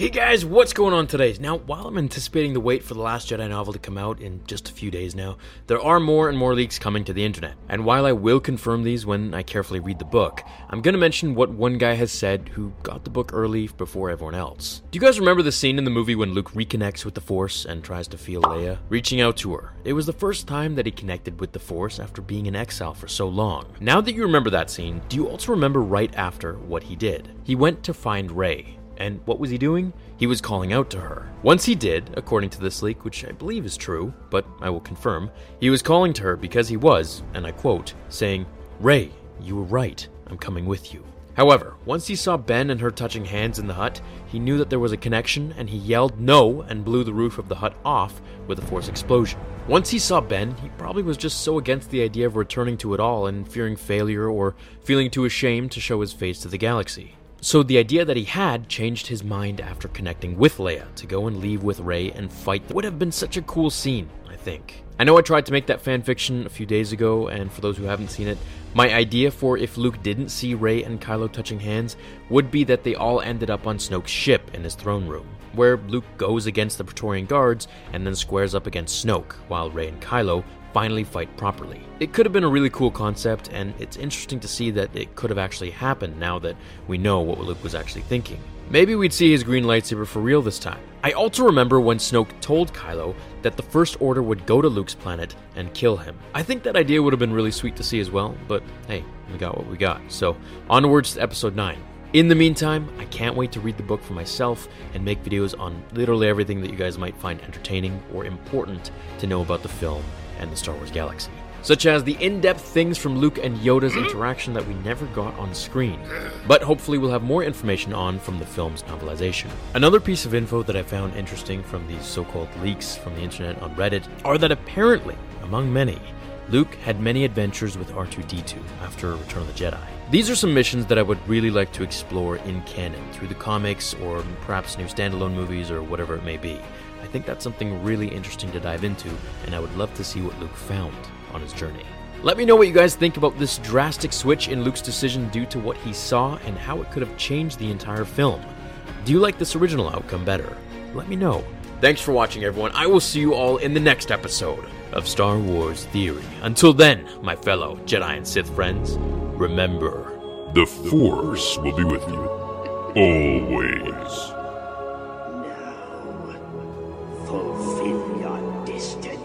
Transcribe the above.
Hey guys, what's going on today? Now, while I'm anticipating the wait for The Last Jedi novel to come out in just a few days now, there are more and more leaks coming to the internet. And while I will confirm these when I carefully read the book, I'm gonna mention what one guy has said who got the book early before everyone else. Do you guys remember the scene in the movie when Luke reconnects with the Force and tries to feel Leia? Reaching out to her. It was the first time that he connected with the Force after being in exile for so long. Now that you remember that scene, do you also remember right after what he did? He went to find Rey. And what was he doing? He was calling out to her. Once he did, according to this leak, which I believe is true, but I will confirm, he was calling to her because he was, and I quote, saying, Rey, you were right, I'm coming with you. However, once he saw Ben and her touching hands in the hut, he knew that there was a connection and he yelled no and blew the roof of the hut off with a force explosion. Once he saw Ben, he probably was just so against the idea of returning to it all and fearing failure or feeling too ashamed to show his face to the galaxy. So the idea that he had changed his mind after connecting with Leia to go and leave with Rey and fight would have been such a cool scene, I think. I know I tried to make that fan fiction a few days ago, and for those who haven't seen it, my idea for if Luke didn't see Rey and Kylo touching hands would be that they all ended up on Snoke's ship in his throne room, where Luke goes against the Praetorian guards and then squares up against Snoke, while Rey and Kylo finally fight properly. It could have been a really cool concept, and it's interesting to see that it could have actually happened now that we know what Luke was actually thinking. Maybe we'd see his green lightsaber for real this time. I also remember when Snoke told Kylo that the First Order would go to Luke's planet and kill him. I think that idea would have been really sweet to see as well, but hey, we got what we got. So, onwards to episode 9. In the meantime, I can't wait to read the book for myself and make videos on literally everything that you guys might find entertaining or important to know about the film and the Star Wars galaxy. Such as the in depth things from Luke and Yoda's interaction that we never got on screen, but hopefully we'll have more information on from the film's novelization. Another piece of info that I found interesting from these so called leaks from the internet on Reddit are that apparently, among many, Luke had many adventures with R2D2 after Return of the Jedi. These are some missions that I would really like to explore in canon through the comics or perhaps new standalone movies or whatever it may be. I think that's something really interesting to dive into, and I would love to see what Luke found on his journey. Let me know what you guys think about this drastic switch in Luke's decision due to what he saw and how it could have changed the entire film. Do you like this original outcome better? Let me know. Thanks for watching, everyone. I will see you all in the next episode of Star Wars theory. Until then, my fellow Jedi and Sith friends, remember the Force will be with you always. Now, fulfill your destiny.